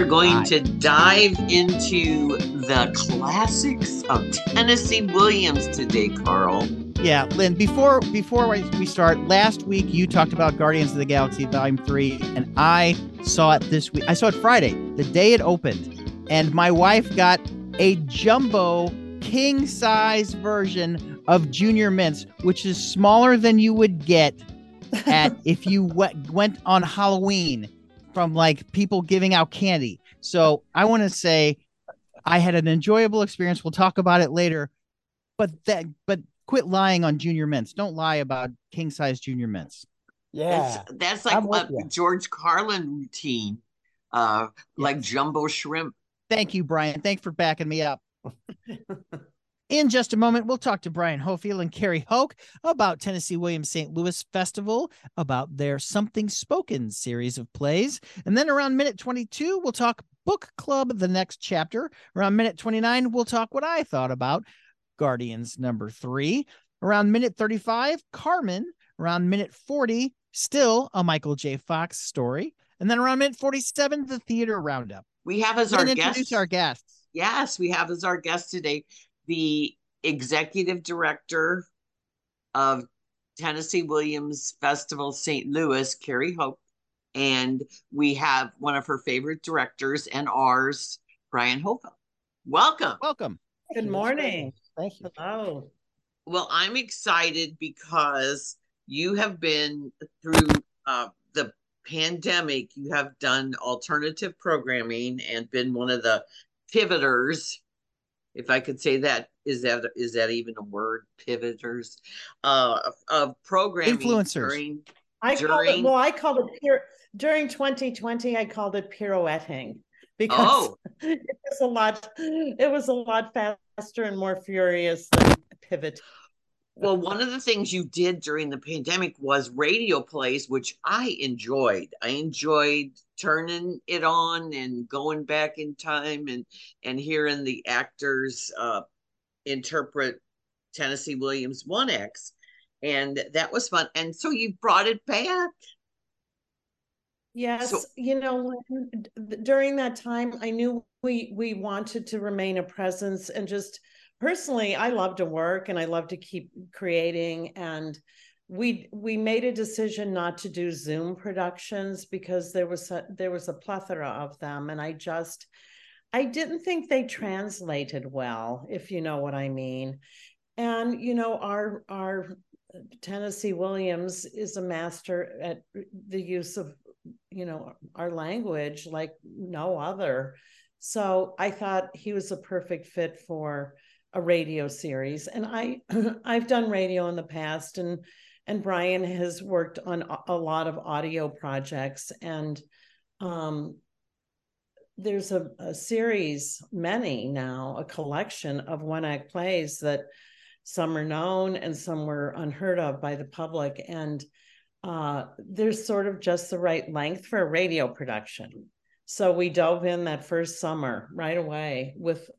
are going to dive into the classics of Tennessee Williams today, Carl. Yeah, Lynn. Before before we start, last week you talked about Guardians of the Galaxy Volume Three, and I saw it this week. I saw it Friday, the day it opened, and my wife got a jumbo king size version of Junior Mints, which is smaller than you would get at if you went went on Halloween from like people giving out candy. So I want to say I had an enjoyable experience. We'll talk about it later. But that but quit lying on junior mints. Don't lie about king size junior mints. Yeah. That's, that's like a George Carlin routine. Uh yes. like jumbo shrimp. Thank you, Brian. Thanks for backing me up. In just a moment, we'll talk to Brian Hohlfeld and Carrie Houk about Tennessee Williams St. Louis Festival, about their Something Spoken series of plays. And then around minute 22, we'll talk Book Club, the next chapter. Around minute 29, we'll talk what I thought about Guardians number three. Around minute 35, Carmen. Around minute 40, still a Michael J. Fox story. And then around minute 47, the theater roundup. We have as our guest. our guests. Yes, we have as our guest today the executive director of Tennessee Williams Festival St. Louis, Carrie Houk, and we have one of her favorite directors and ours, Brian Hope. Welcome. Welcome. Good morning. Thank you. Hello. Well, I'm excited because you have been through uh, the pandemic, you have done alternative programming and been one of the pivoters if I could say that, is that is that even a word? Pivoters, uh, of programming influencers. During, I during... called it. Well, I called it pure, during 2020. I called it pirouetting because oh. it was a lot. It was a lot faster and more furious than pivot well, one of the things you did during the pandemic was radio plays, which I enjoyed. I enjoyed turning it on and going back in time and and hearing the actors uh, interpret Tennessee Williams one acts. And that was fun. And so you brought it back. Yes, so, you know, during that time, I knew we we wanted to remain a presence and just personally i love to work and i love to keep creating and we we made a decision not to do zoom productions because there was a, there was a plethora of them and i just i didn't think they translated well if you know what i mean. And you know our our tennessee williams is a master at the use of you know our language like no other. So i thought he was a perfect fit for a radio series. And i i've done radio in the past and and brian has worked on a lot of audio projects and um there's a, a series many now a collection of one act plays that some are known and some were unheard of by the public and uh, there's sort of just the right length for a radio production so we dove in that first summer right away with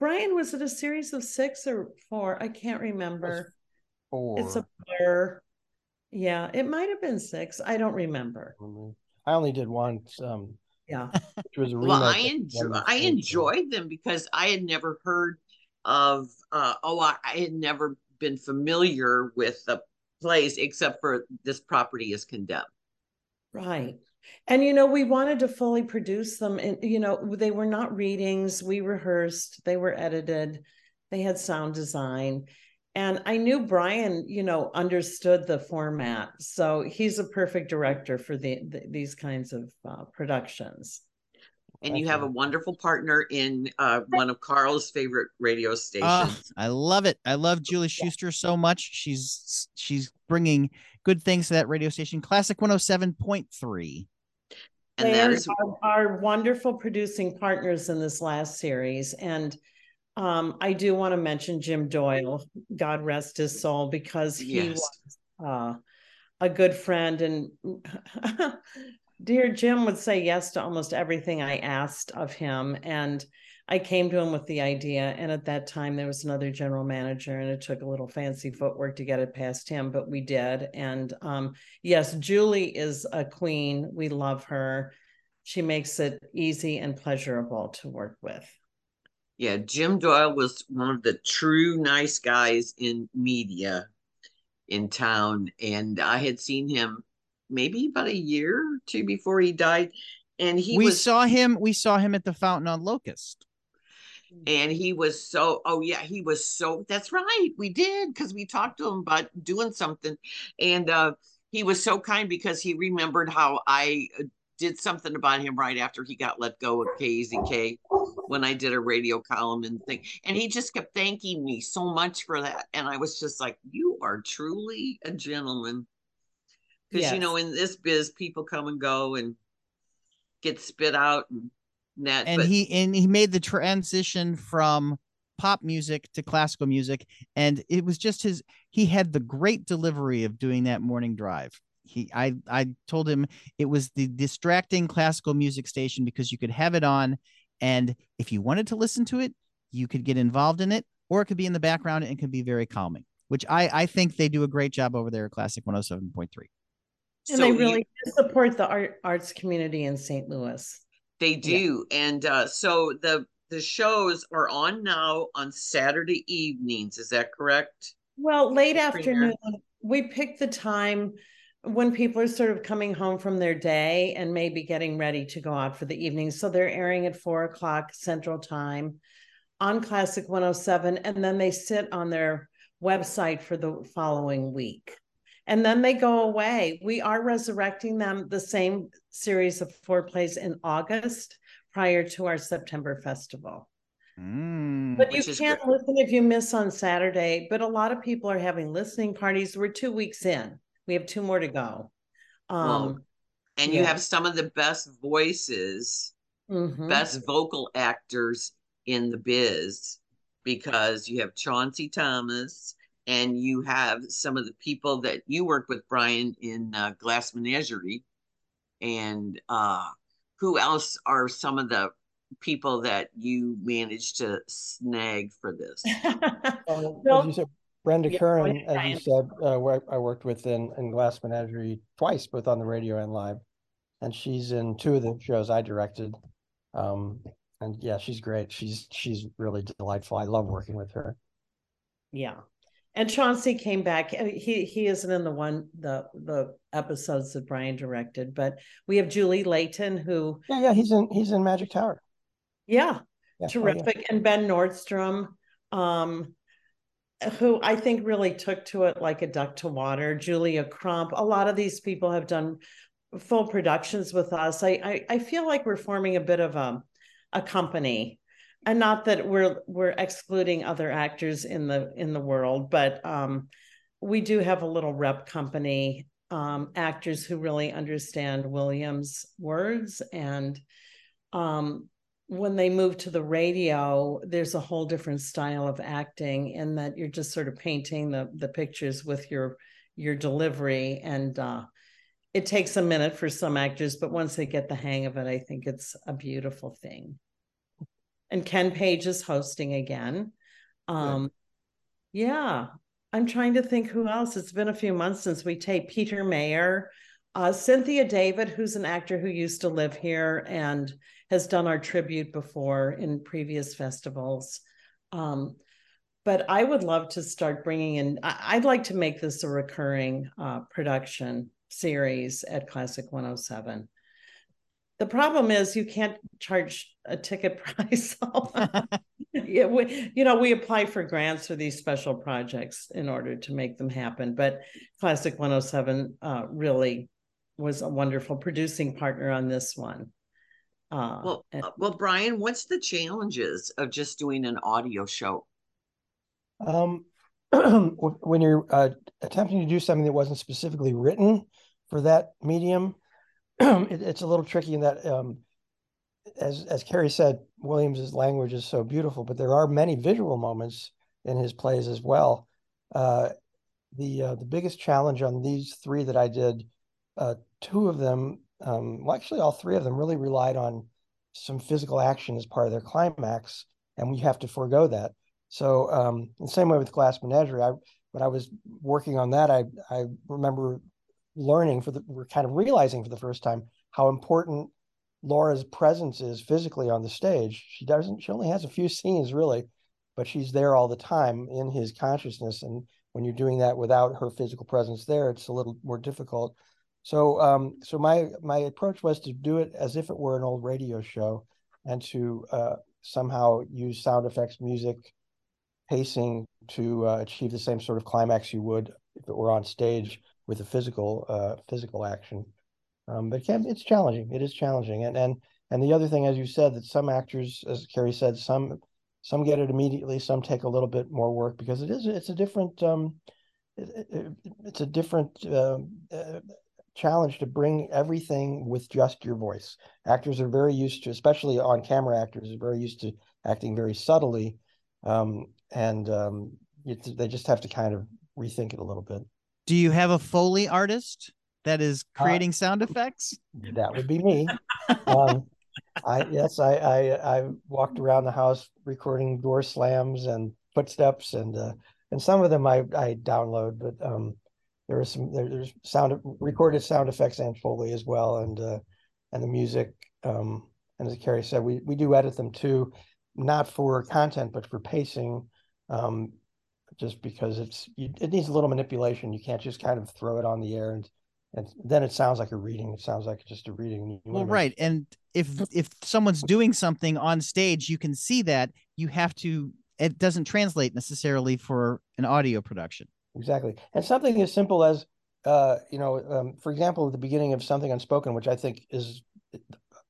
Brian, was it a series of six or four? I can't remember. Four. It's a blur. Yeah, it might have been six. I don't remember. I only did one. Um, yeah, which was a well, I enjoy, I enjoyed them because I had never heard of. Uh, oh, I, I had never been familiar with the plays except for this property is condemned. Right and you know we wanted to fully produce them and you know they were not readings we rehearsed they were edited they had sound design and i knew brian you know understood the format so he's a perfect director for the, the these kinds of uh, productions and you have a wonderful partner in uh, one of Carl's favorite radio stations. I love it. I love Julie Schuster so much. She's she's bringing good things to that radio station, Classic 107.3. And there's are, are wonderful producing partners in this last series. And um, I do want to mention Jim Doyle, God rest his soul, because he yes. was uh, a good friend. And dear Jim would say yes to almost everything I asked of him. And I came to him with the idea. And at that time, there was another general manager, and it took a little fancy footwork to get it past him, but we did. And um, yes, Julie is a queen. We love her. she makes it easy and pleasurable to work with. Yeah, Jim Doyle was one of the true nice guys in media in town. And I had seen him maybe about a year or two before he died. And he we was saw him. We saw him at the fountain on Locust. and he was so oh yeah he was so that's right we did because we talked to him about doing something and uh he was so kind because he remembered how i did something about him right after he got let go of KZK when I did a radio column and thing. And he just kept thanking me so much for that. And I was just like, you are truly a gentleman. Because, Yes. you know, in this biz, people come and go and get spit out and that. and but he and he made the transition from pop music to classical music and it was just his he had the great delivery of doing that morning drive he i i told him it was the distracting classical music station because you could have it on and if you wanted to listen to it you could get involved in it or it could be in the background and it could be very calming which i i think they do a great job over there at classic 107.3 And so they really do support the art, arts community in St. Louis. They do. And uh, so the the shows are on now on Saturday evenings. Is that correct? Well, late The afternoon, we pick the time when people are sort of coming home from their day and maybe getting ready to go out for the evening. So they're airing at four o'clock Central Time on Classic 107, and then they sit on their website for the following week. And then they go away. We are resurrecting them the same series of four plays in August prior to our September festival. Mm. But you can't listen if you miss on Saturday. But a lot of people are having listening parties. We're two weeks in. We have two more to go. Um, And you Yeah. have some of the best voices, mhm. best vocal actors in the biz because you have Chauncey Thomas and you have some of the people that you work with, Brian, in uh, Glass Menagerie. And uh, who else are some of the people that you managed to snag for this? Uh, Well, as you said, Brenda yeah, Currin, as you said, uh, where I worked with in, in Glass Menagerie twice, both on the radio and live. And she's in two of the shows I directed. Um, and yeah, she's great. She's she's really delightful. I love working with her. yeah. And Chauncey came back. He he isn't in the one the the episodes that Brian directed, but we have Julie Layton, who Yeah, yeah, he's in he's in Magic Tower. yeah, Yeah, oh, yeah. terrific and ben nordstrom um who i think really took to it like a duck to water julia crump. A lot of these people have done full productions with us. I i, I feel like we're forming a bit of a a company. And not that we're we're excluding other actors in the in the world but um we do have a little rep company um actors who really understand williams words and um when they move to the radio, there's a whole different style of acting in that you're just sort of painting the the pictures with your your delivery and uh it takes a minute for some actors, but once they get the hang of it, I think it's a beautiful thing. And Ken Page is hosting again. Um yeah, I'm trying to think who else. It's been a few months since we taped Peter Mayer, uh, Cynthia David, who's an actor who used to live here and has done our tribute before in previous festivals. Um, but I would love to start bringing in, I'd like to make this a recurring uh, production series at Classic 107. The problem is you can't charge a ticket price. yeah, we, you know, we apply for grants for these special projects in order to make them happen. But Classic 107 uh, really was a wonderful producing partner on this one. Uh, Well, and- uh, well, Brian, what's the challenges of just doing an audio show? Um, when you're uh, attempting to do something that wasn't specifically written for that medium, it, it's a little tricky in that, um, as as Carrie said, Williams's language is so beautiful, but there are many visual moments in his plays as well. Uh, the uh, the biggest challenge on these three that I did, uh, two of them, um, well, actually all three of them, really relied on some physical action as part of their climax, and we have to forego that. So um, the same way with Glass Menagerie, I when I was working on that, I I remember learning for the we're kind of realizing for the first time how important Laura's presence is physically on the stage. She doesn't. She only has a few scenes really, but she's there all the time in his consciousness. And when you're doing that without her physical presence there, it's a little more difficult. So, um, so my my approach was to do it as if it were an old radio show, and to uh, somehow use sound effects, music, pacing to uh, achieve the same sort of climax you would if it were on stage with a physical uh, physical action. Um, but it can, it's challenging. It is challenging, and and and the other thing, as you said, that some actors, as Carrie said, some some get it immediately, some take a little bit more work because it is it's a different um, it, it, it's a different uh, uh, challenge to bring everything with just your voice. Actors are very used to, especially on camera actors, are very used to acting very subtly, um, and um, it, they just have to kind of rethink it a little bit. Do you have a Foley artist that is uh, creating uh, sound effects? That would be me. um, I yes, I, I I walked around the house recording door slams and footsteps and uh, and some of them I I download, but um, there is some there, there's sound recorded sound effects and foley as well, and uh, and the music. Um, and as Carrie said, we we do edit them too, not for content but for pacing. Um, just because it's it needs a little manipulation. You can't just kind of throw it on the air and and then it sounds like a reading. It sounds like just a reading. Well, right, and if if someone's doing something on stage, you can see that. You have to. It doesn't translate necessarily for an audio production. Exactly, and something as simple as, uh, you know, um, for example, at the beginning of something unspoken, which I think is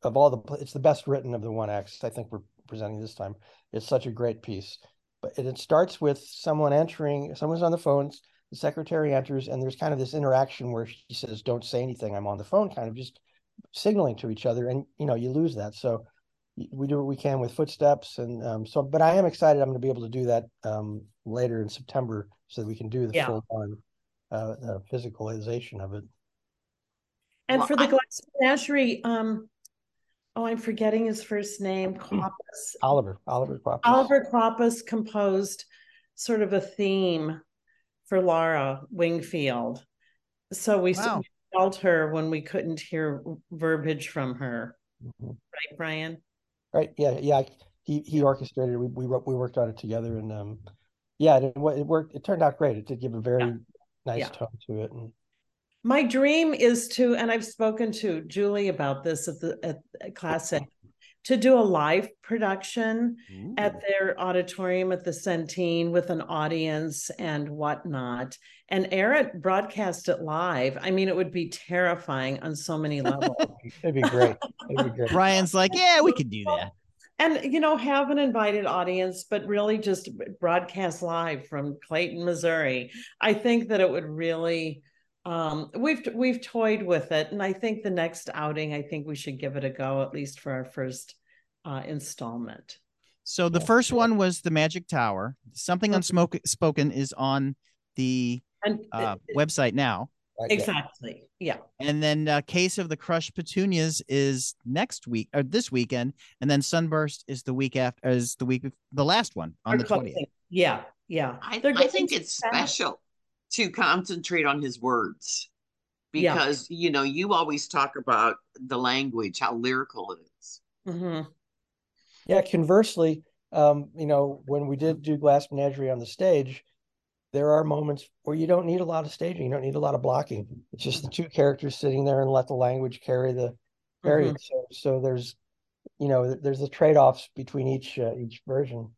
of all the, it's the best written of the one acts. I think we're presenting this time. It's such a great piece, but it, it starts with someone entering. Someone's on the phones the secretary enters, and there's kind of this interaction where she says, "Don't say anything. I'm on the phone," kind of just signaling to each other, and you know, you lose that. So we do what we can with footsteps, and um, so. But I am excited. I'm going to be able to do that um, later in September, so that we can do the yeah. full on uh, uh, physicalization of it. And well, for the I... glass menagerie, um, oh, I'm forgetting his first name. Kwapis. Oliver. Oliver Kwapis. Oliver Kwapis composed sort of a theme for Laura Wingfield. So we wow. felt her when we couldn't hear verbiage from her. Mm-hmm. Right, Brian? Right. Yeah. Yeah. He he orchestrated. We we we worked on it together, and um, yeah, it, it worked. It turned out great. It did give a very yeah. nice yeah. tone to it. And my dream is to, and I've spoken to Julie about this at the at Classic, to do a live production Ooh. at their auditorium at the Centene with an audience and whatnot and air it, broadcast it live. I mean, it would be terrifying on so many levels. It'd be great. It'd be great. Brian's like, yeah, we could do that. And, you know, have an invited audience, but really just broadcast live from Clayton, Missouri. I think that it would really um we've we've toyed with it. And i think the next outing i think we should give it a go at least for our first uh installment. So the first one was the magic tower. Something unspoken is on the uh, website now exactly yeah and then uh, case of the crushed petunias is next week or this weekend and then sunburst is the week after is the week the last one on the 20th yeah yeah i, I think it's special to concentrate on his words because yeah. you know you always talk about the language how lyrical it is. Mm-hmm. yeah conversely um, you know when we did do glass menagerie on the stage there are moments where you don't need a lot of staging you don't need a lot of blocking. It's just the two characters sitting there and let the language carry the carry mm-hmm. so so there's you know there's the trade-offs between each uh, each version.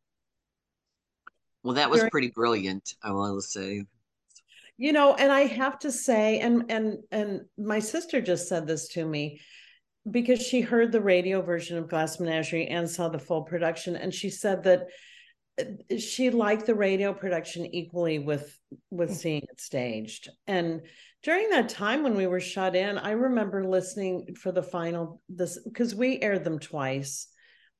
Well that was pretty brilliant i will say. You know and i have to say and and and my sister just said this to me because she heard the radio version of glass menagerie and saw the full production and she said that she liked the radio production equally with with mm. seeing it staged and during that time when we were shut in i remember listening for the final this because we aired them twice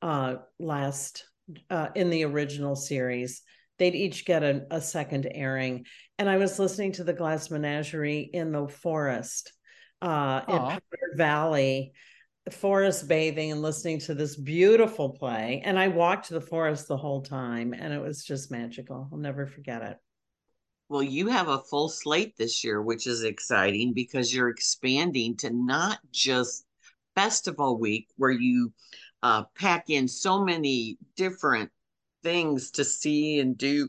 uh last uh in the original series they'd each get a, a second airing. And I was listening to the Glass Menagerie in the forest uh, in Powder Valley, forest bathing and listening to this beautiful play. And I walked the forest the whole time, and it was just magical. I'll never forget it. Well, you have a full slate this year, which is exciting because you're expanding to not just festival week where you uh, pack in so many different things to see and do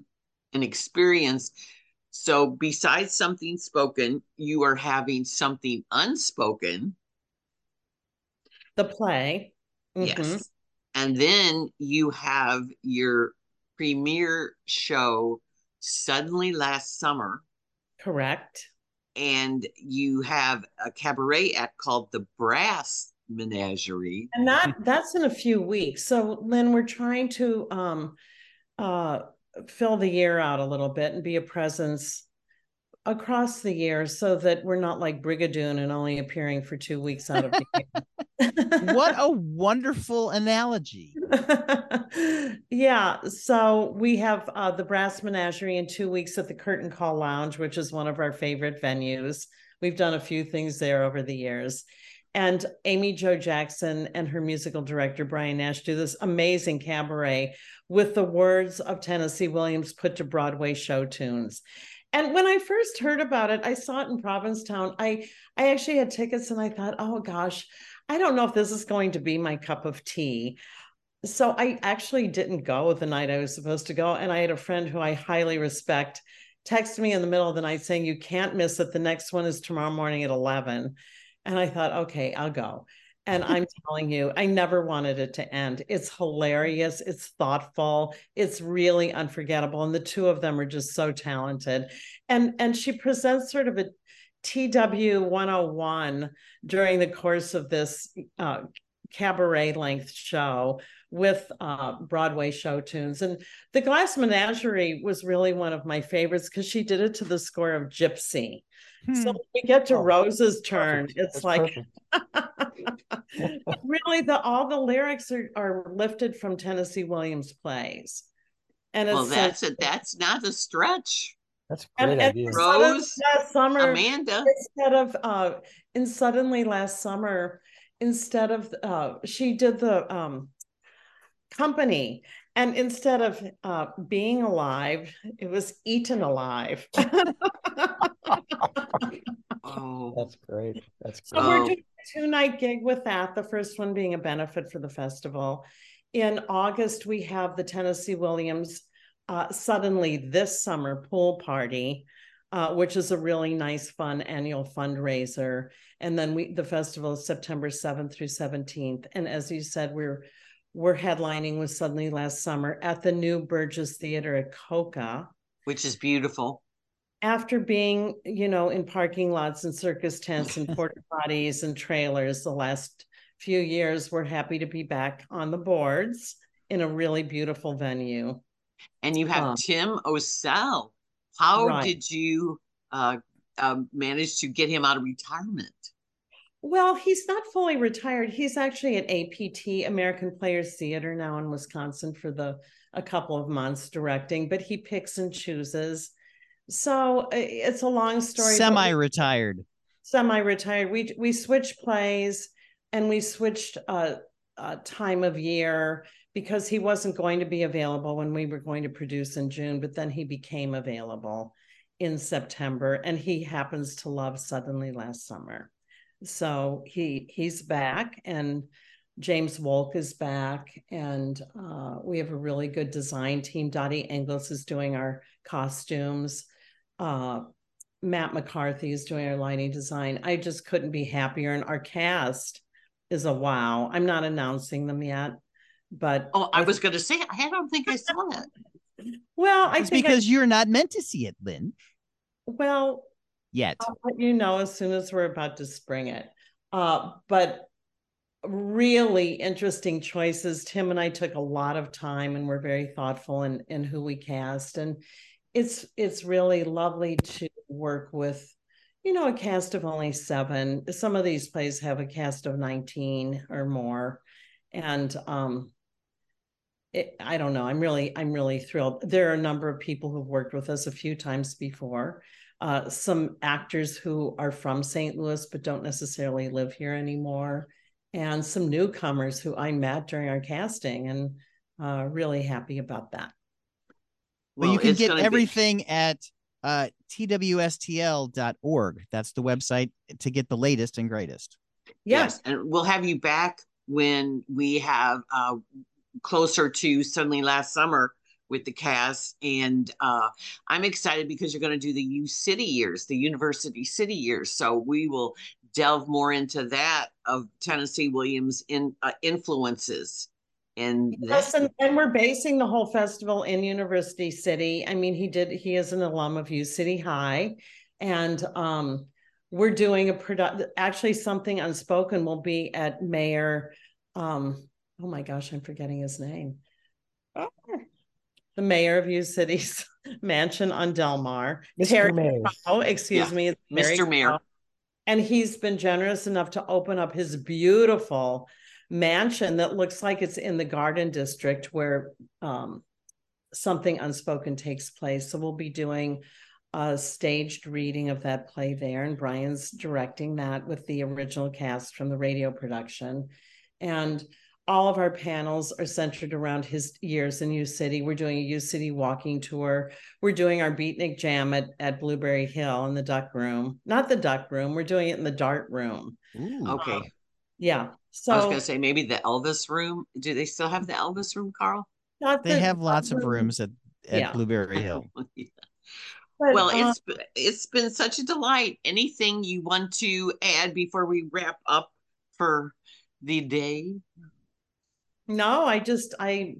and experience. So, besides something spoken, you are having something unspoken. The play. Mm-hmm. Yes. And then you have your premiere show suddenly last summer. Correct. And you have a cabaret act called the Brass Menagerie. And that that's in a few weeks. So Lynn, we're trying to um uh fill the year out a little bit and be a presence across the year so that we're not like Brigadoon and only appearing for two weeks out of the year. what a wonderful analogy. yeah. So we have uh, the Brass Menagerie in two weeks at the Curtain Call Lounge, which is one of our favorite venues. We've done a few things there over the years. And Amy Jo Jackson and her musical director, Brian Nash, do this amazing cabaret with the words of Tennessee Williams put to Broadway show tunes. And when I first heard about it, I saw it in Provincetown. I I actually had tickets and I thought, oh gosh, I don't know if this is going to be my cup of tea. So I actually didn't go the night I was supposed to go. And I had a friend who I highly respect text me in the middle of the night saying, You can't miss it. The next one is tomorrow morning at 11. And I thought, okay, I'll go. And I'm telling you, I never wanted it to end. It's hilarious. It's thoughtful. It's really unforgettable. And the two of them are just so talented. And and she presents sort of a TW 101 during the course of this uh, cabaret length show with uh, Broadway show tunes. And The Glass Menagerie was really one of my favorites because she did it to the score of Gypsy. Hmm. So we get to oh, Rose's turn. Perfect. It's That's like really the all the lyrics are, are lifted from Tennessee Williams plays. And well, that's like, a, that's not a stretch. That's a great and, idea. And Rose, last summer, Amanda. Instead of uh, in suddenly last summer, instead of uh, she did the um, company, and instead of uh, being alive, it was eaten alive. oh, that's great. That's great. So we're doing a two night gig with that. The first one being a benefit for the festival. In August, we have the Tennessee Williams uh, suddenly this summer pool party. Uh, which is a really nice, fun annual fundraiser. And then we the festival is September 7th through 17th. And as you said, we're we're headlining with Suddenly Last Summer at the new Berges Theater at Coca. Which is beautiful after being, you know, in parking lots and circus tents and porta potties and trailers the last few years, we're happy to be back on the boards in a really beautiful venue. And you have um, Tim Ocel. How right. did you uh, uh, manage to get him out of retirement? Well, he's not fully retired. He's actually at APT, American Players Theater, now in Wisconsin for the a couple of months directing, but he picks and chooses so it's a long story. Semi-retired. Semi-retired. We we switched plays and we switched uh, uh, time of year because he wasn't going to be available when we were going to produce in June, but then he became available in September, and he happens to love Suddenly Last Summer. So he he's back, and James Wolk is back, and uh, we have a really good design team. Dottie Englis is doing our costumes uh, Matt McCarthy is doing our lighting design. I just couldn't be happier. And our cast is a wow. I'm not announcing them yet, but oh, I was going to say I don't think I saw it. well, I it's because I, you're not meant to see it, Lynn. Well, yet I'll let you know as soon as we're about to spring it. Uh, but really interesting choices. Tim and I took a lot of time and we're very thoughtful in in who we cast and it's it's really lovely to work with you know a cast of only seven some of these plays have a cast of 19 or more and um it, i don't know i'm really i'm really thrilled there are a number of people who've worked with us a few times before uh, some actors who are from st louis but don't necessarily live here anymore and some newcomers who i met during our casting and uh, really happy about that well, you can get everything be... at uh, twstl.org. That's the website to get the latest and greatest. Yes, and we'll have you back when we have uh, closer to suddenly last summer with the cast. And uh, I'm excited because you're going to do the U City years, the University City years. So we will delve more into that of Tennessee Williams in uh, influences. And yes, and, and we're basing the whole festival in University City. I mean, he did, he is an alum of U City High. And um, we're doing a product, actually, something unspoken will be at Mayor. Um, oh my gosh, I'm forgetting his name. Oh, the mayor of U City's mansion on Delmar. Mr. Terry, Mayor. oh, excuse Yeah. me, Mr. Terry Mayor. And he's been generous enough to open up his beautiful mansion that looks like it's in the Garden District where um, something unspoken takes place. So we'll be doing a staged reading of that play there, and Brian's directing that with the original cast from the radio production. And all of our panels are centered around his years in U City. We're doing a U City walking tour. We're doing our beatnik jam at, at Blueberry Hill in the duck room. Not the duck room, we're doing it in the dart room. Ooh. okay. Yeah. So I was going to say maybe the Elvis room. Do they still have the Elvis room, Carl? not They the have lots of rooms at, at Yeah. Blueberry Hill. but, well, uh, it's it's been such a delight. Anything you want to add before we wrap up for the day? No, I just I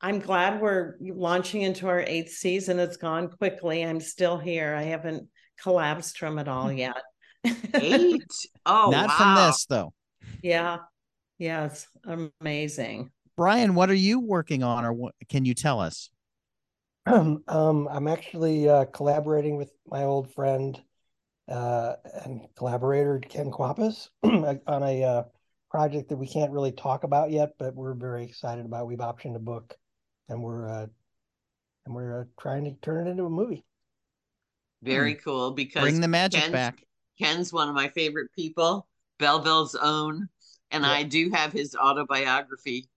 I'm glad we're launching into our eighth season. It's gone quickly. I'm still here. I haven't collapsed from it all yet. Eight. Oh, Not wow. from this though. yeah. Yeah, it's amazing. Brian, what are you working on, or what can you tell us? um, I'm actually uh, collaborating with my old friend uh, and collaborator Ken Kwapis on a uh, project that we can't really talk about yet, but we're very excited about. We've optioned a book, and we're uh, and we're uh, trying to turn it into a movie. Very cool because Bring the magic Ken's, back. Ken's one of my favorite people, Belleville's own. And Yeah. I do have his autobiography,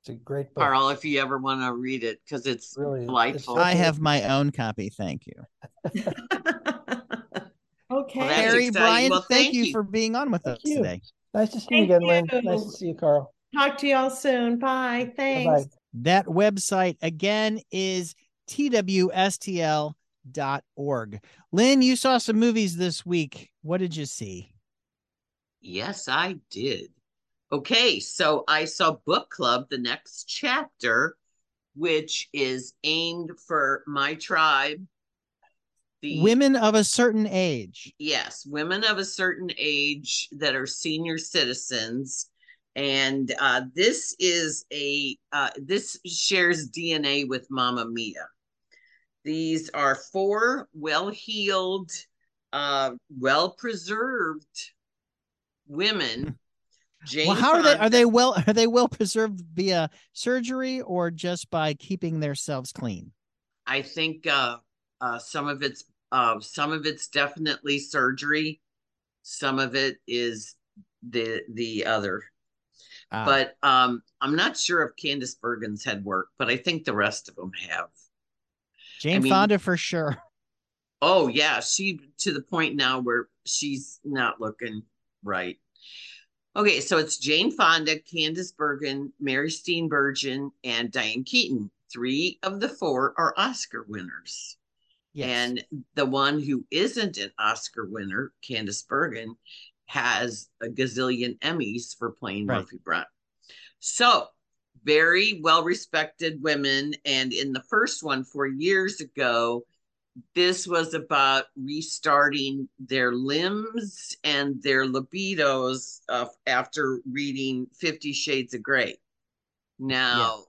It's a great book. Carl, if you ever want to read it, because it's really, it's delightful. so I have my own copy. Thank you. okay. that's Harry, exciting. Brian, Well, thank, thank you you. for being on with Thank us you. today. Nice to see you Thank again, Lynn. you. Nice to see you, Carl. Talk to y'all soon. Bye. Bye Thanks. bye. That website again is twstl.org. Lynn, you saw some movies this week. What did you see? Yes, I did. Okay, so I saw Book Club, the next chapter, which is aimed for my tribe. The Women of a certain age. yes, women of a certain age that are senior citizens. And uh, this is a uh, this shares DNA with Mamma Mia. These are four well-heeled, uh, well-preserved women. Jane well, how are they? Are they well? Are they well preserved via surgery or just by keeping themselves clean? I think uh, uh, some of it's uh, some of it's definitely surgery. Some of it is the the other. Ah, But um, I'm not sure if Candice Bergen's had work, but I think the rest of them have. Jane mean- Fonda for sure. Oh yeah, she to the point now where she's not looking right. Okay, so it's Jane Fonda, Candice Bergen, Mary Steenburgen, and Diane Keaton. Three of the four are Oscar winners. Yes. And the one who isn't an Oscar winner, Candice Bergen, has a gazillion Emmys for playing Right. Murphy Brown. So, very well respected women. And in the first one, four years ago, this was about restarting their limbs and their libidos uh, after reading Fifty Shades of Grey. Now,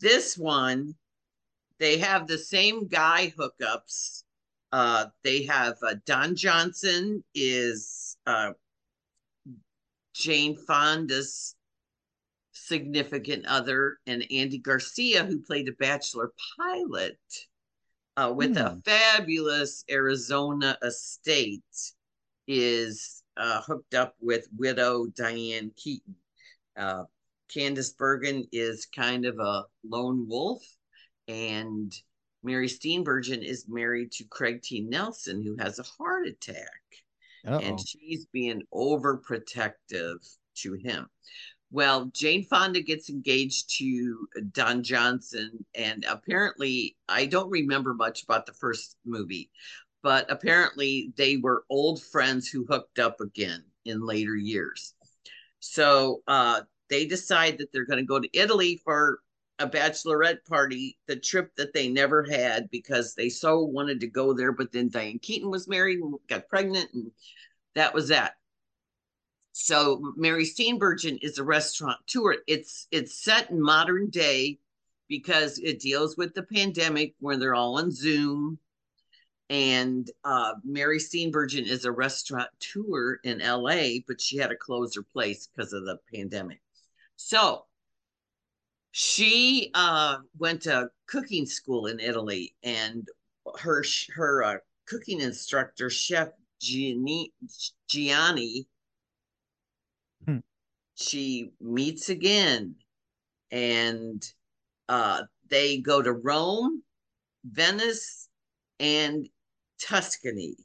this one, they have the same guy hookups. Uh, they have uh, Don Johnson is uh, Jane Fonda's significant other, and Andy Garcia, who played a bachelor pilot uh, with a Hmm. fabulous Arizona estate, is uh, hooked up with widow Diane Keaton. Uh, Candice Bergen is kind of a lone wolf, and Mary Steenburgen is married to Craig T. Nelson, who has a heart attack. Uh-oh. and she's being overprotective to him. Well, Jane Fonda gets engaged to Don Johnson, and apparently, I don't remember much about the first movie, but apparently, they were old friends who hooked up again in later years. So uh, they decide that they're going to go to Italy for a bachelorette party, the trip that they never had because they so wanted to go there. But then Diane Keaton was married and got pregnant, and that was that. So Mary Steenburgen is a restaurant tour. It's it's set in modern day because it deals with the pandemic where they're all on Zoom. And uh, Mary Steenburgen is a restaurateur in LA, but she had to close her place because of the pandemic. So she uh, went to cooking school in Italy, and her her uh, cooking instructor, Chef Gianni, Gianni Hmm. she meets again, and uh, they go to Rome, Venice, and Tuscany,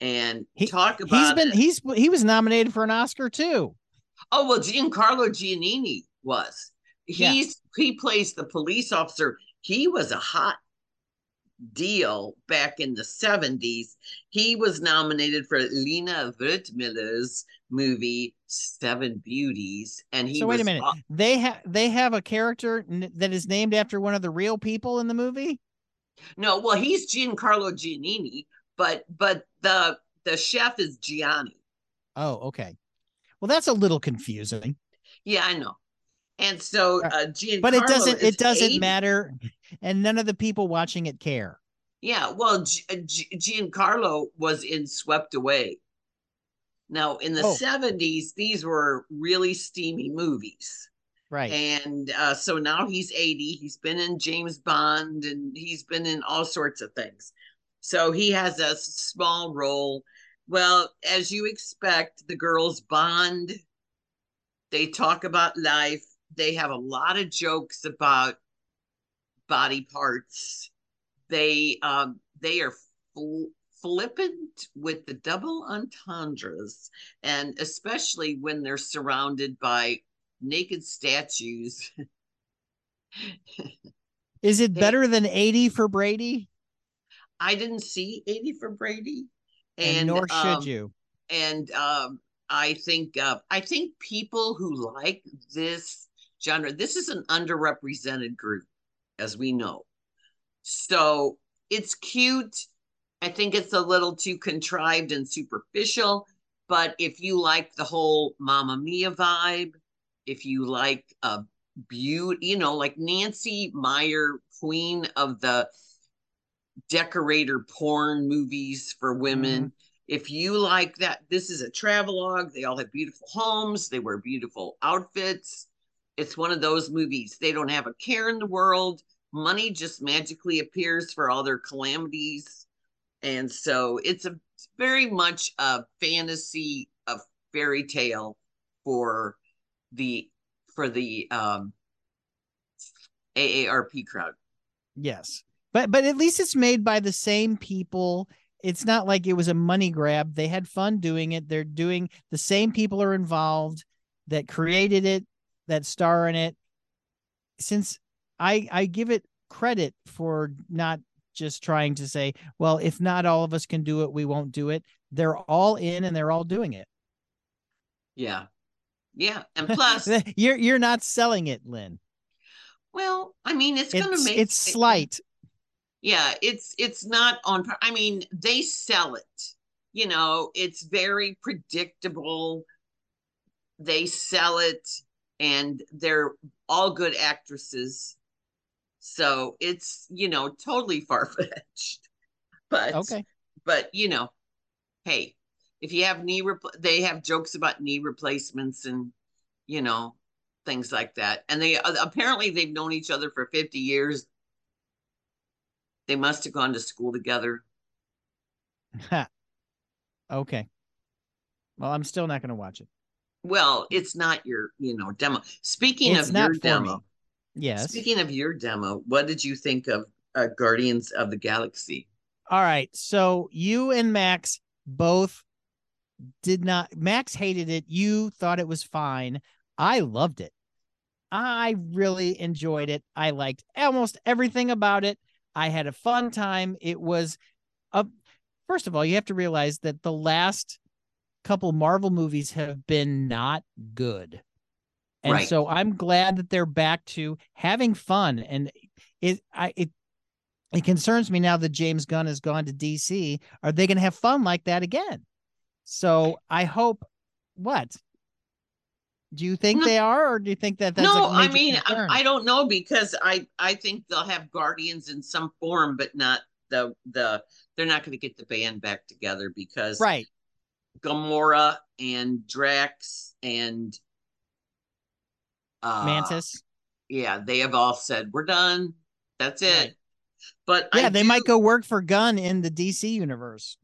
and He- talk He's been it. he's he was nominated for an Oscar too. Oh well, Giancarlo Giannini was. Yeah. He's he plays the police officer. He was a hot deal back in the 70s. He was nominated for Lina Wertmüller's movie Seven Beauties. And he so wait a minute. They have they have a character n- that is named after one of the real people in the movie. no, well, he's Giancarlo Giannini, but but the the chef is Gianni. Oh, okay. Well, that's a little confusing, Yeah, I know. And so uh Giancarlo but it doesn't it doesn't 80. matter, and none of the people watching it care. Yeah, well, G- uh, G- Giancarlo was in Swept Away. Now, in the Oh. 70s, these were really steamy movies. Right. And uh, so now he's 80. He's been in James Bond and he's been in all sorts of things. So he has a small role. Well, as you expect, the girls bond. They talk about life. They have a lot of jokes about body parts. They um, they are fl- flippant with the double entendres, and especially when they're surrounded by naked statues. Is it better than 80 for Brady? I didn't see 80 for Brady. And, And, nor should um, you. And um, I think uh, I think people who like this genre, this is an underrepresented group, as we know. So it's cute. I think it's a little too contrived and superficial. But if you like the whole Mamma Mia vibe, if you like a beauty, you know, like Nancy Meyer, queen of the decorator porn movies for women. Mm-hmm. If you like that, this is a travelogue. They all have beautiful homes, they wear beautiful outfits. It's one of those movies. They don't have a care in the world. Money just magically appears for all their calamities. And so it's a it's very much a fantasy, a fairy tale for the for the um AARP crowd. Yes. But but at least it's made by the same people. It's not like it was a money grab. They had fun doing it. They're doing the same people are involved that created it, that star in it. Since I I give it credit for not just trying to say, well, if not all of us can do it, we won't do it. They're all in and they're all doing it. Yeah. Yeah. And plus, you're you're not selling it, Lynn. well, I mean, it's, gonna It's make it's slight. yeah it's it's not on i mean they sell it you know it's very predictable they sell it and they're all good actresses so it's you know totally far-fetched but Okay. but you know hey if you have knee repl- they have jokes about knee replacements and you know things like that and they uh, apparently they've known each other for 50 years they must have gone to school together okay. Well, I'm still not going to watch it. Well it's not your you know demo speaking It's of your demo me. Yes. speaking of your demo what did you think of uh, guardians of the galaxy All right. So you and Max both did not Max hated it. You thought it was fine. I loved it. I really enjoyed it. I liked almost everything about it. I had a fun time. It was a first of all, you have to realize that the last couple Marvel movies have been not good. And Right. so I'm glad that they're back to having fun. And it I it it concerns me now that James Gunn has gone to DC. Are they gonna have fun like that again? So I hope what? Do you think No. they are, or do you think that that's no, I mean, concern? I don't know because I I think they'll have Guardians in some form, but not the the. They're not going to get the band back together because right. Gamora and Drax and uh, Mantis. Yeah, they have all said we're done. That's it. Right. But Yeah, I they do- might go work for Gunn in the DC universe.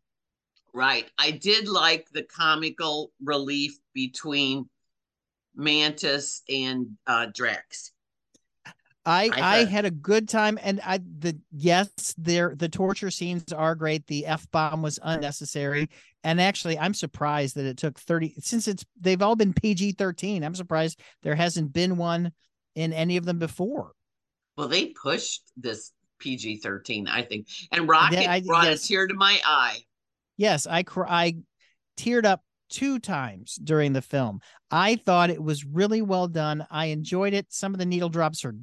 Right. I did like the comical relief between Mantis and uh Drax. I I I had a good time, and I the yes, there the torture scenes are great. The f bomb was unnecessary, and actually, I'm surprised that it took thirty since it's they've all been PG thirteen. I'm surprised there hasn't been one in any of them before. Well, they pushed this PG 13, I think. And Rocket I- brought yes. a tear to my eye. Yes, I cr- I teared up two times during the film. I thought it was really well done. I enjoyed it. Some of the needle drops are,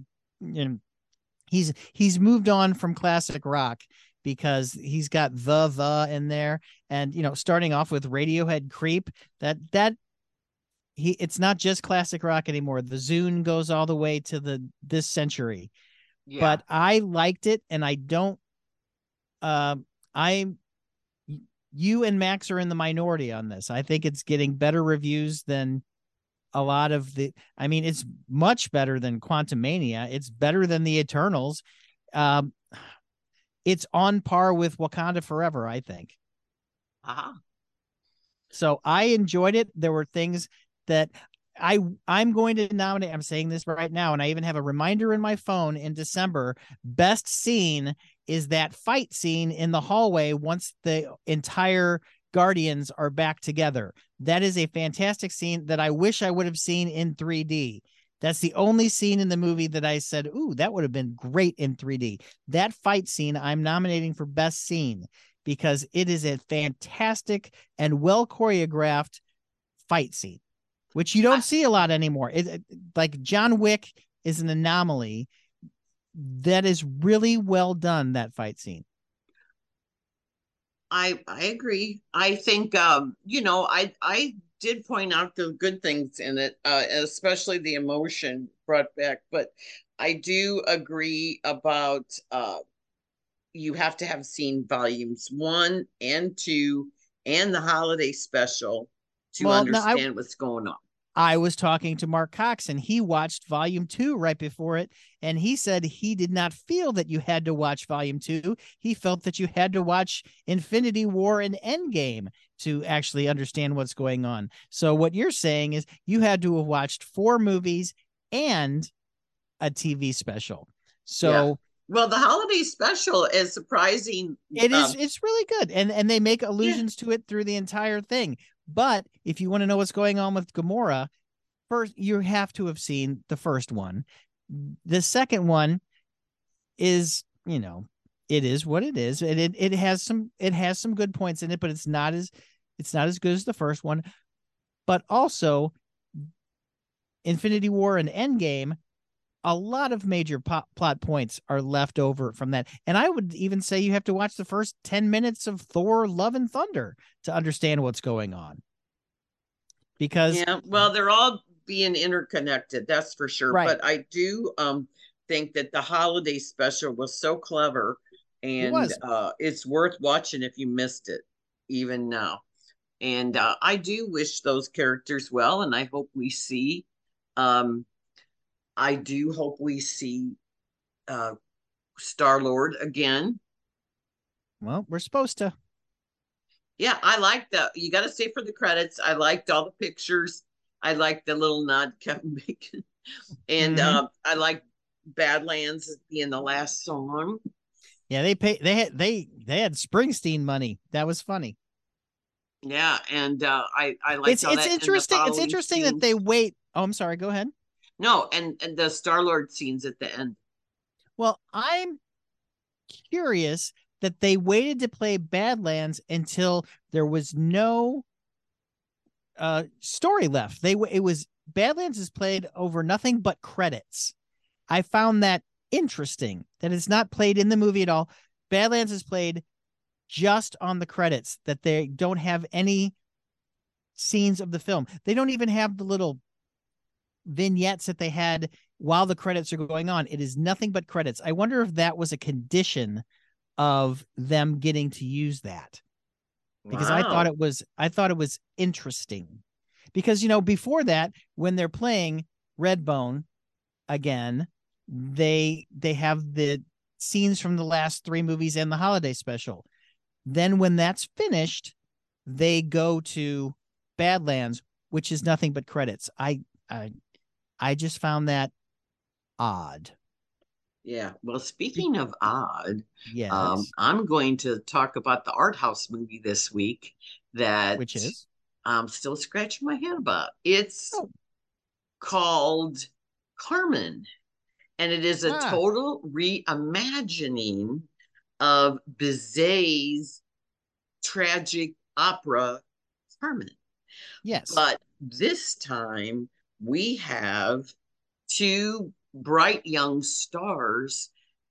you know, he's he's moved on from classic rock because he's got the the in there, and you know, starting off with Radiohead "Creep," that that he it's not just classic rock anymore. The Zune goes all the way to the this century Yeah. but I liked it, and I don't. Um, I, you and Max are in the minority on this. I think it's getting better reviews than a lot of the. I mean, it's much better than Quantumania. It's better than the Eternals. Um, it's on par with Wakanda Forever. I think. uh-huh. So I enjoyed it. There were things that I I'm going to nominate. I'm saying this right now, and I even have a reminder in my phone in December. Best scene is that fight scene in the hallway once the entire Guardians are back together. That is a fantastic scene that I wish I would have seen in 3D. That's the only scene in the movie that I said, "Ooh, that would have been great in 3D." That fight scene I'm nominating for best scene because it is a fantastic and well choreographed fight scene, which you don't see a lot anymore. It, it- like John Wick is an anomaly that is really well done. That fight scene. I I agree. I think um, you know, I I did point out the good things in it, uh, especially the emotion brought back, but I do agree about uh you have to have seen volumes one and two and the holiday special to Well, no, I- understand what's going on. I was talking to Mark Cox and he watched volume two right before it. And he said he did not feel that you had to watch volume two. He felt that you had to watch Infinity War and Endgame to actually understand what's going on. So, what you're saying is you had to have watched four movies and a TV special. So, Well, the holiday special is surprising. it is um, it's really good and and they make allusions to it through the entire thing but if you want to know what's going on with Gamora first you have to have seen the first one. The second one is you know it is what it is and it, it has some it has some good points in it but it's not as it's not as good as the first one. But also Infinity War and Endgame a lot of major po- plot points are left over from that. And I would even say you have to watch the first 10 minutes of Thor Love and Thunder to understand what's going on. Because Yeah, well, they're all being interconnected, that's for sure. Right. But I do um think that the holiday special was so clever and was. uh it's worth watching if you missed it even now. And uh I do wish those characters well and I hope we see um I do hope we see uh Star Lord again. well, we're supposed to. Yeah, I like that. You got to stay for the credits. I liked all the pictures. I liked the little nod Kevin Bacon, and Mhm. uh, I like Badlands being the last song. Yeah, they pay they had they they had Springsteen money. That was funny. Yeah, and uh, I I like it's it's interesting. It's interesting scenes. that they wait. Oh, I'm sorry. Go ahead. No, and and the Star Lord scenes at the end. Well, I'm curious that they waited to play Badlands until there was no uh story left. They it was Badlands is played over nothing but credits. I found that interesting that it's not played in the movie at all. Badlands is played just on the credits that they don't have any scenes of the film. They don't even have the little vignettes that they had while the credits are going on. It is nothing but credits. I wonder if that was a condition of them getting to use that. Because wow. I thought it was I thought it was interesting. Because you know, before that, when they're playing Redbone again, they they have the scenes from the last three movies and the holiday special. Then when that's finished, they go to Badlands, which is nothing but credits. I I I just found that odd. Yeah. Well, speaking of odd, yes. Um, I'm going to talk about the art house movie this week that which is I'm still scratching my head about. It's oh. called Carmen, and it is a ah. total reimagining of Bizet's tragic opera Carmen. Yes. But this time we have two bright young stars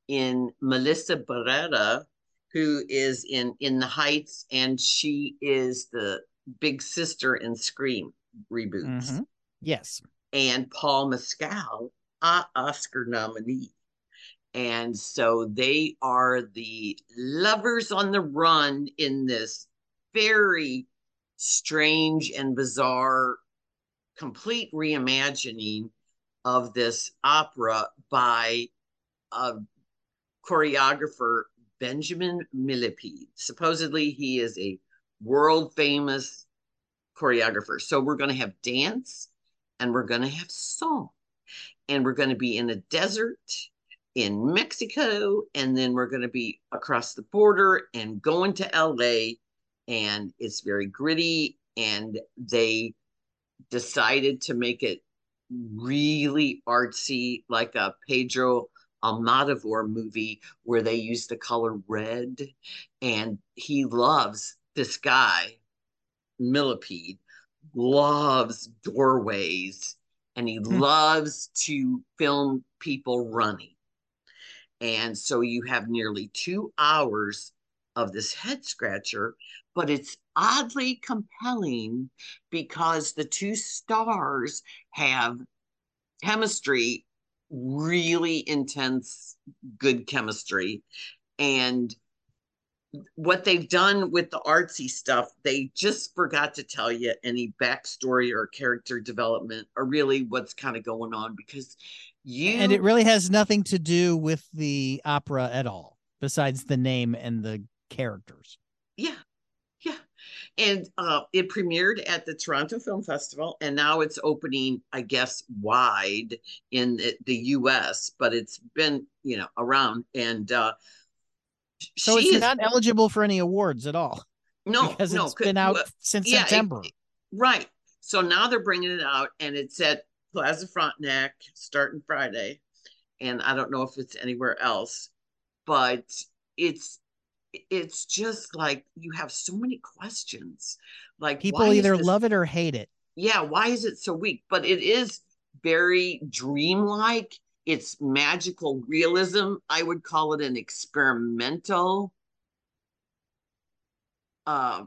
in Melissa Barrera, who is in In the Heights, and she is the big sister in Scream reboots. Mm-hmm. Yes. And Paul Mescal, a Oscar nominee. And so they are the lovers on the run in this very strange and bizarre, complete reimagining of this opera by a choreographer, Benjamin Millepied. Supposedly, he is a world famous choreographer. So, we're going to have dance and we're going to have song, and we're going to be in a desert in Mexico, and then we're going to be across the border and going to LA. And it's very gritty, and they decided to make it really artsy, like a Pedro Almodovar movie where they use the color red. And he loves this guy, Millepied, loves doorways and he hmm. loves to film people running. And so you have nearly two hours of this head scratcher, but it's oddly compelling because the two stars have chemistry, really intense, good chemistry. And what they've done with the artsy stuff, they just forgot to tell you any backstory or character development or really what's kind of going on because you and it really has nothing to do with the opera at all, besides the name and the characters. Yeah. Yeah. And uh, it premiered at the Toronto Film Festival, and now it's opening, I guess, wide in the, the U.S. But it's been, you know, around, and uh, so it's is, not eligible for any awards at all. No, because no, it's been out since yeah, September. It, right. So now they're bringing it out, and it's at Plaza Frontenac starting Friday, and I don't know if it's anywhere else, but it's it's just like you have so many questions. Like people either this, love it or hate it. Yeah, why is it so weak? But it is very dreamlike. It's magical realism. I would call it an experimental. Uh,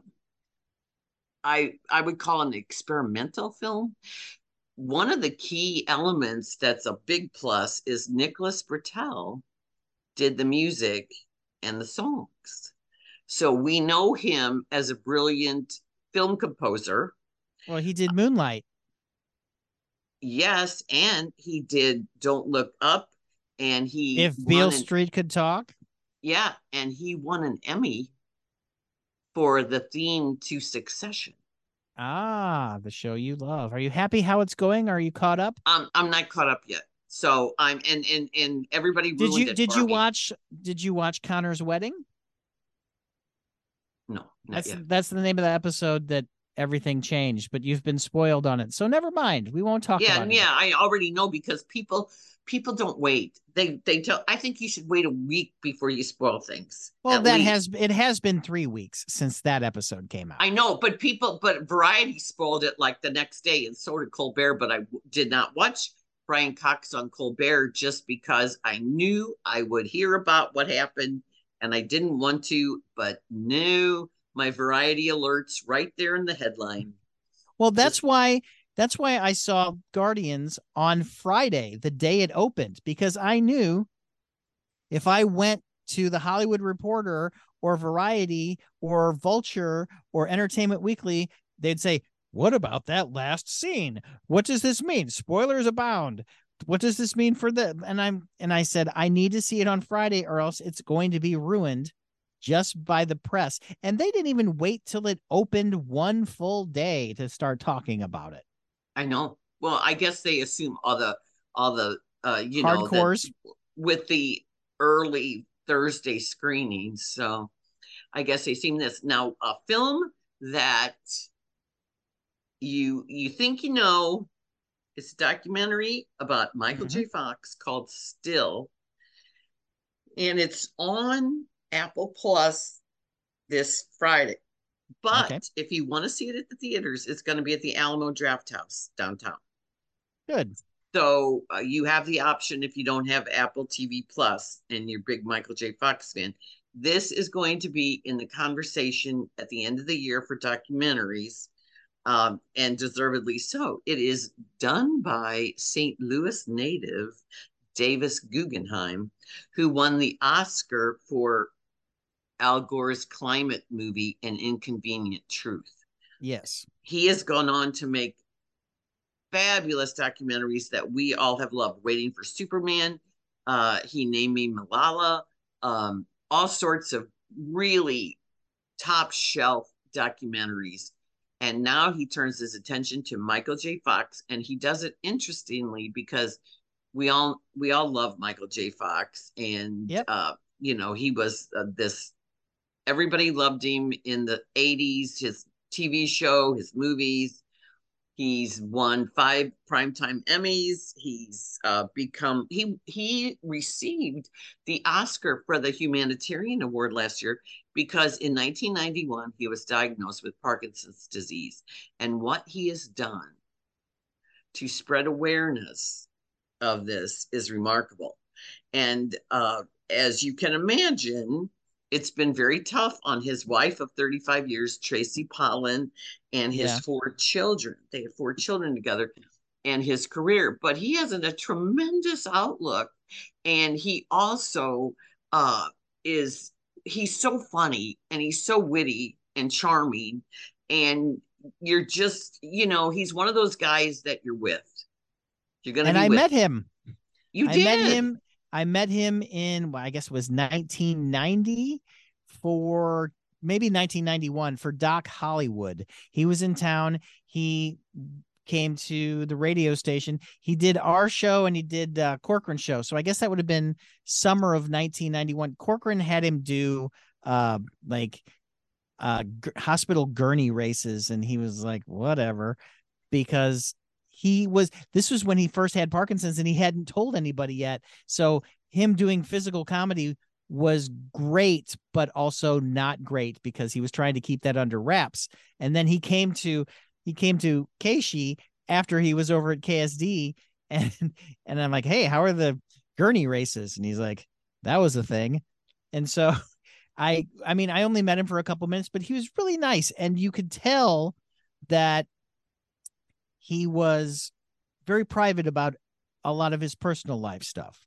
I I would call it an experimental film. One of the key elements that's a big plus is Nicholas Britell did the music and the songs. So we know him as a brilliant film composer. Well, he did Moonlight. Yes, and he did Don't Look Up, and he If Beale an, Street Could Talk. Yeah, and he won an Emmy for the theme to Succession. Ah, the show you love. Are you happy how it's going? Are you caught up? Um, I'm not caught up yet. So I'm and and and everybody did you did you me. watch did you watch Connor's wedding? No, That's yet. that's the name of the episode that everything changed, but you've been spoiled on it. So never mind. We won't talk yeah, about it. yeah. I already know because people people don't wait. They they tell. I think you should wait a week before you spoil things. Well, that least. has it has been three weeks since that episode came out. I know, but people, but Variety spoiled it like the next day, and so did Colbert. But I did not watch Brian Cox on Colbert just because I knew I would hear about what happened, and I didn't want to. But no, my Variety alerts right there in the headline. Well, that's why that's why I saw Guardians on Friday, the day it opened, because I knew if I went to the Hollywood Reporter or Variety or Vulture or Entertainment Weekly, they'd say, "What about that last scene? What does this mean? Spoilers abound. What does this mean for the?" And I'm and I said, "I need to see it on Friday, or else it's going to be ruined." Just by the press. And they didn't even wait till it opened one full day to start talking about it. I know. Well, I guess they assume all the all the uh you know Hardcores. with the early Thursday screenings. So I guess they seen this. Now a film that you you think you know it's a documentary about Michael J. Fox called Still. And it's on Apple Plus this Friday. But Okay. if you want to see it at the theaters, it's going to be at the Alamo Drafthouse downtown. Good. So uh, you have the option if you don't have Apple TV Plus and you're a big Michael J. Fox fan. This is going to be in the conversation at the end of the year for documentaries, um, and deservedly so. It is done by St. Louis native Davis Guggenheim, who won the Oscar for Al Gore's climate movie, An Inconvenient Truth Yes. he has gone on to make fabulous documentaries that we all have loved. Waiting for Superman, uh, he named me Malala, um, all sorts of really top shelf documentaries. And now he turns his attention to Michael J. Fox, and he does it interestingly because we all we all love Michael J. Fox, and Yep. uh, you know he was uh, this. Everybody loved him in the '80s. His TV show, his movies. He's won five primetime Emmys. He's uh, become he he received the Oscar for the Humanitarian Award last year because in 1991 he was diagnosed with Parkinson's disease, and what he has done to spread awareness of this is remarkable. And uh, as you can imagine, it's been very tough on his wife of 35 years, Tracy Pollan, and his Yeah. four children. They have four children together and his career, but he has a tremendous outlook. And he also uh, is, he's so funny and he's so witty and charming. And you're just, you know, he's one of those guys that you're with. You're going to And I with. met him. You I did. met him. I met him in well, I guess it was 1990 for maybe 1991 for Doc Hollywood. He was in town. He came to the radio station. He did our show and he did uh, Corcoran show. So I guess that would have been summer of 1991. Corcoran had him do uh like uh g- hospital gurney races and he was like whatever because he was this was when he first had parkinson's and he hadn't told anybody yet. So him doing physical comedy was great but also not great because he was trying to keep that under wraps. And then he came to he came to KSHE after he was over at KSD and and I'm like hey how are the gurney races? And he's like that was a thing. And so I I mean I only met him for a couple minutes but he was really nice. And you could tell that he was very private about a lot of his personal life stuff.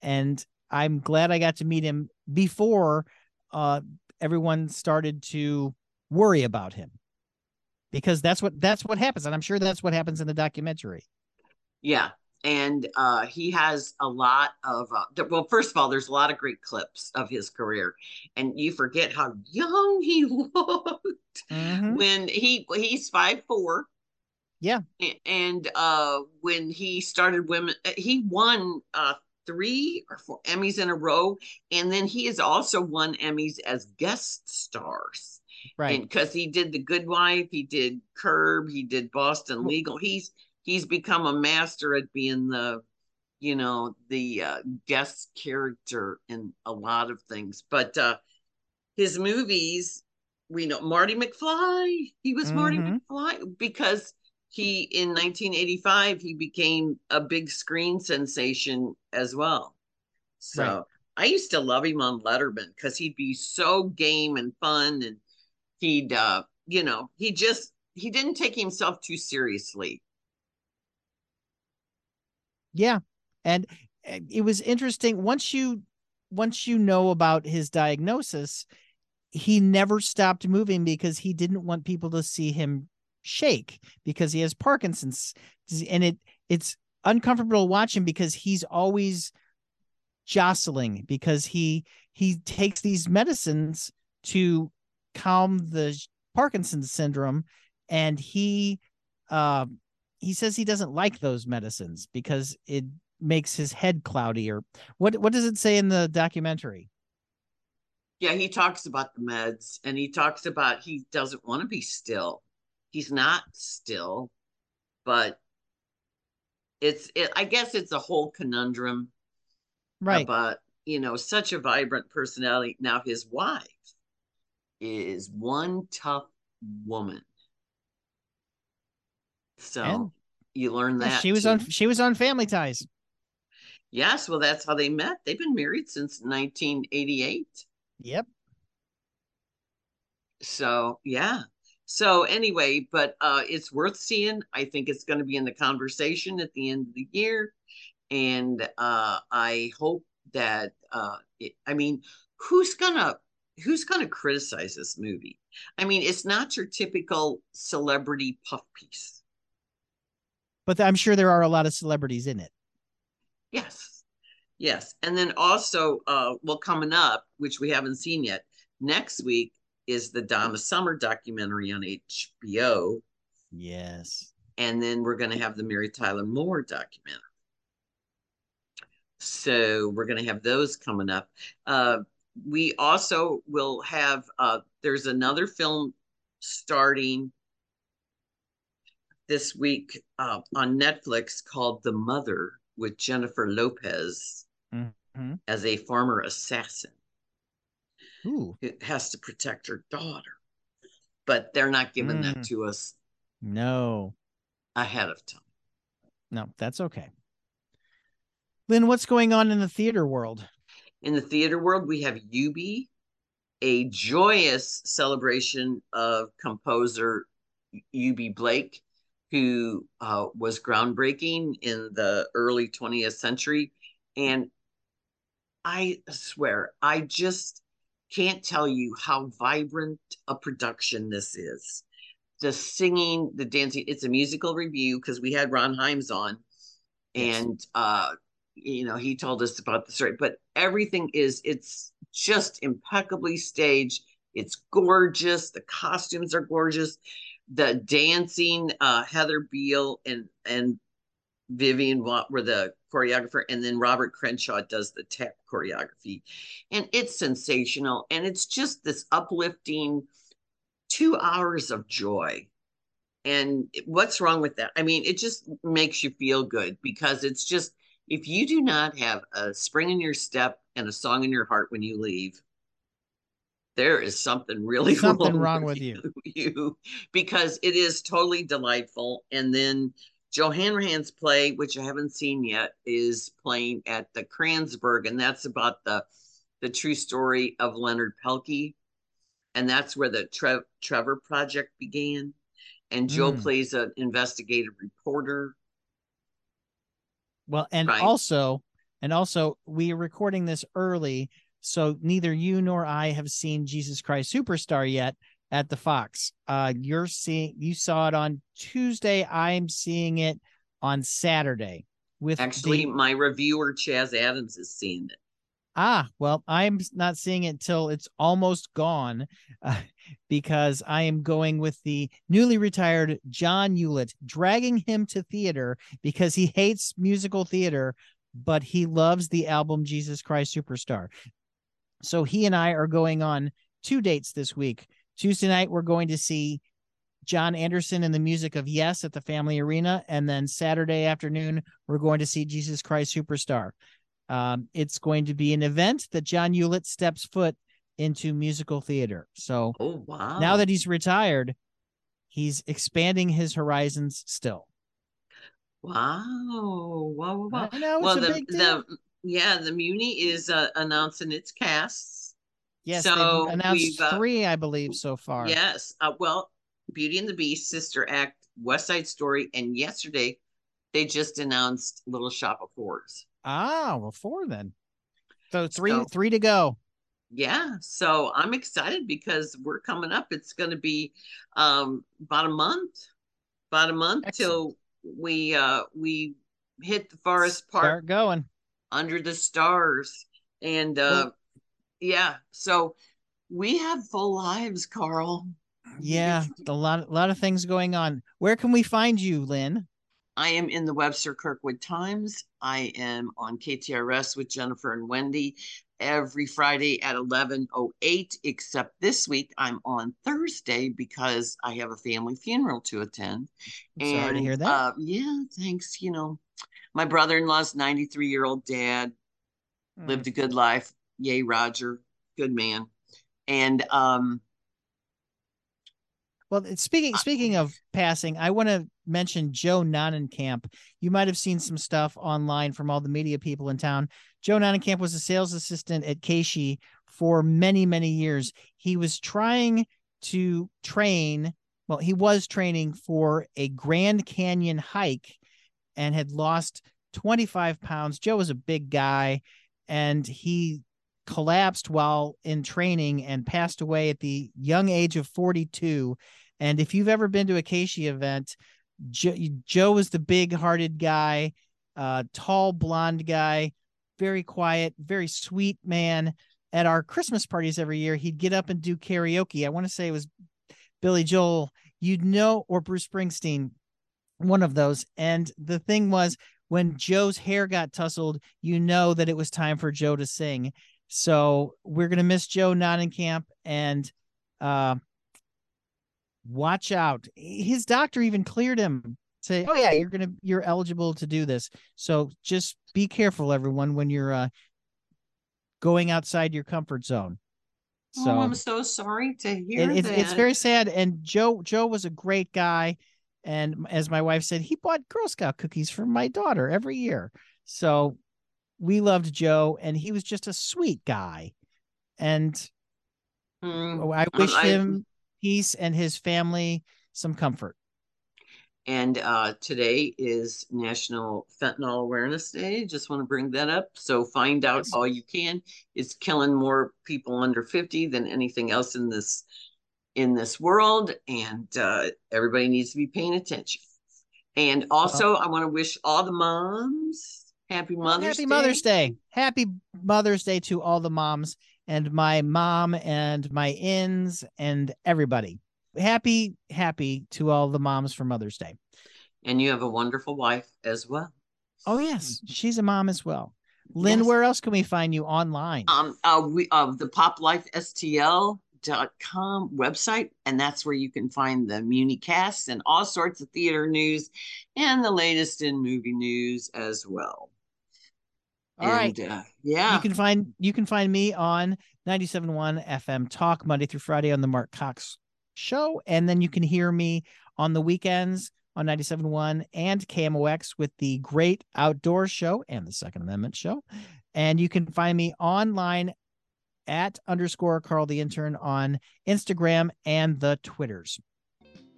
And I'm glad I got to meet him before uh, everyone started to worry about him. Because that's what that's what happens. And I'm sure that's what happens in the documentary. Yeah. And uh, he has a lot of, uh, well, first of all, there's a lot of great clips of his career. And you forget how young he looked Mhm. when he, he's five four. Yeah. And uh, when he started women, uh, he won uh, three or four Emmys in a row. And then he has also won Emmys as guest stars. Right. Because he did The Good Wife, he did Curb, he did Boston Legal. He's he's become a master at being the, you know, the uh, guest character in a lot of things. But uh, his movies, we know Marty McFly. He was Marty Mhm. McFly because he in 1985 he became a big screen sensation as well. So Right. I used to love him on Letterman because he'd be so game and fun and he'd uh you know he just he didn't take himself too seriously. Yeah. And it was interesting once you once you know about his diagnosis, he never stopped moving because he didn't want people to see him shake because he has Parkinson's. And it it's uncomfortable to watch him because he's always jostling because he he takes these medicines to calm the Parkinson's syndrome. And he uh, he says he doesn't like those medicines because it makes his head cloudy or what what does it say in the documentary? Yeah, he talks about the meds and he talks about he doesn't want to be still. He's not still, but it's it, I guess it's a whole conundrum right But you know such a vibrant personality. Now his wife is one tough woman. So And- you learn that she was too. on she was on family ties Yes, well, that's how they met. They've been married since 1988. yep So yeah. So anyway, but uh it's worth seeing. I think it's going to be in the conversation at the end of the year. And uh I hope that uh it, I mean, who's gonna who's gonna criticize this movie? I mean, it's not your typical celebrity puff piece. but i'm sure there are a lot of celebrities in it Yes. Yes. And then also, uh, well, coming up, which we haven't seen yet, next week is the Donna Summer documentary on HBO. yes And then we're going to have the Mary Tyler Moore documentary. So we're going to have those coming up. Uh, we also will have, uh, there's another film starting this week uh, on Netflix called The Mother with Jennifer Lopez Mhm. as a former assassin Ooh, who has to protect her daughter. But they're not giving Mm. that to us no ahead of time. no that's okay lynn what's going on in the theater world In the theater world, we have Eubie, a joyous celebration of composer Eubie Blake, who uh, was groundbreaking in the early 20th century. And I swear, I just can't tell you how vibrant a production this is. The singing, the dancing, it's a musical review because we had Ron Himes on. And uh, you know, he told us about the story, but everything is it's just impeccably staged. It's gorgeous. The costumes are gorgeous. The dancing, uh, Heather Beale and and Vivian Watt were the choreographer, and then Robert Crenshaw does the tap choreography. And it's sensational. And it's just this uplifting two hours of joy. And what's wrong with that? I mean, it just makes you feel good because it's just, if you do not have a spring in your step and a song in your heart when you leave, there is something really Something wrong with you. you because it is totally delightful. And then Joe Hanrahan's play, which I haven't seen yet, is playing at the Kranzberg, and that's about the the true story of Leonard Pelkey, and that's where the Tre- Trevor Project began. And Joe Mm. plays an investigative reporter. Well, and Right. also, and also, we are recording this early, so neither you nor I have seen Jesus Christ Superstar yet at the Fox. Uh, you're seeing, you saw it on Tuesday. I'm seeing it on Saturday. With Actually, the, my reviewer Chaz Adams is seeing it. ah, well, I'm not seeing it till it's almost gone, uh, because I am going with the newly retired John Hewlett, dragging him to theater because he hates musical theater, but he loves the album Jesus Christ Superstar. So he and I are going on two dates this week Tuesday night, we're going to see Jon Anderson and the music of Yes at the Family Arena. And then Saturday afternoon, we're going to see Jesus Christ Superstar. Um, it's going to be an event that John Hewlett steps foot into musical theater. So Oh wow. now that he's retired, he's expanding his horizons still. wow. Wow. Wow. wow. I know it's well a the big deal. the yeah, the Muni is uh, announcing its casts. Yes, so announced we've, uh, three, I believe, so far. Yes. Uh, well, Beauty and the Beast, Sister Act, West Side Story, and yesterday they just announced Little Shop of Horrors. Ah, well, four then. So three, So- three to go. Yeah, so I'm excited because we're coming up. It's going to be um, about a month, about a month till we uh, we hit the forest park Start going. under the stars, and uh, Well- yeah, so we have full lives, Carl. Yeah, a lot, a lot of things going on. Where can we find you, Lynn? I am in the Webster Kirkwood Times. I am on KTRS with Jennifer and Wendy every Friday at 11:08 except this week I'm on Thursday because I have a family funeral to attend. Sorry to hear that. Uh, yeah, thanks, you know. My brother-in-law's 93-year-old dad Hmm. lived a good life. Yay, Roger. Good man. And um Well, speaking speaking of passing, I want to mention Joe Nonnenkamp. You might have seen some stuff online from all the media people in town. Joe Nonnenkamp was a sales assistant at KSHE for many, many years. He was trying to train, well, he was training for a Grand Canyon hike and had lost 25 pounds. Joe was a big guy and he collapsed while in training and passed away at the young age of 42 and if you've ever been to a KSHE event, Joe, Joe was the big-hearted guy, uh, tall blonde guy, very quiet, very sweet man. At our Christmas parties every year, he'd get up and do karaoke. I want to say it was Billy Joel, you'd know, or Bruce Springsteen, one of those. And the thing was, when Joe's hair got tousled, you know that it was time for Joe to sing. So we're gonna miss Joe Nonnenkamp and uh watch out. His doctor even cleared him. Say, oh yeah, you're gonna you're eligible to do this. So just be careful, everyone, when you're uh going outside your comfort zone. So oh, I'm so sorry to hear it, it's that. it's very sad. And Joe Joe was a great guy, and as my wife said, he bought Girl Scout cookies for my daughter every year. So we loved Joe, and he was just a sweet guy. And Hmm. I wish I- him peace and his family some comfort. And uh, today is National Fentanyl Awareness Day. Just want to bring that up. So find out all you can. It's killing more people under 50 than anything else in this in this world. And uh, everybody needs to be paying attention. And also, I want to wish all the moms happy Mother's Happy Day. Mother's Day. Happy Mother's Day to all the moms and my mom and my ins and everybody. Happy, happy to all the moms for Mother's Day. And you have a wonderful wife as well. Oh yes, she's a mom as well. Lynn, Yes. where else can we find you online? um uh we uh the poplifestl.com website and that's where you can find the muni cast and all sorts of theater news and the latest in movie news as well All right. and, uh, yeah You can find you can find me on 97.1 FM Talk Monday through Friday on the Mark Cox show. And then you can hear me on the weekends on 97.1 and KMOX with the Great Outdoor Show and the Second Amendment Show. And you can find me online at underscore Carl the Intern on Instagram and the Twitters.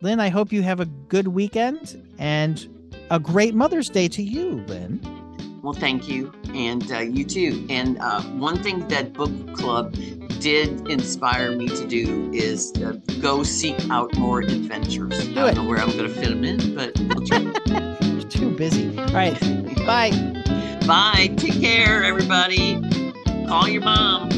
Lynn, I hope you have a good weekend and a great Mother's Day to you, Lynn. Well thank you and uh, you too and uh, one thing that book club did inspire me to do is uh, go seek out more adventures Do i don't know where i'm going to fit them in but we'll try You're too busy. All right. Bye. Bye. Take care, everybody. Call your mom.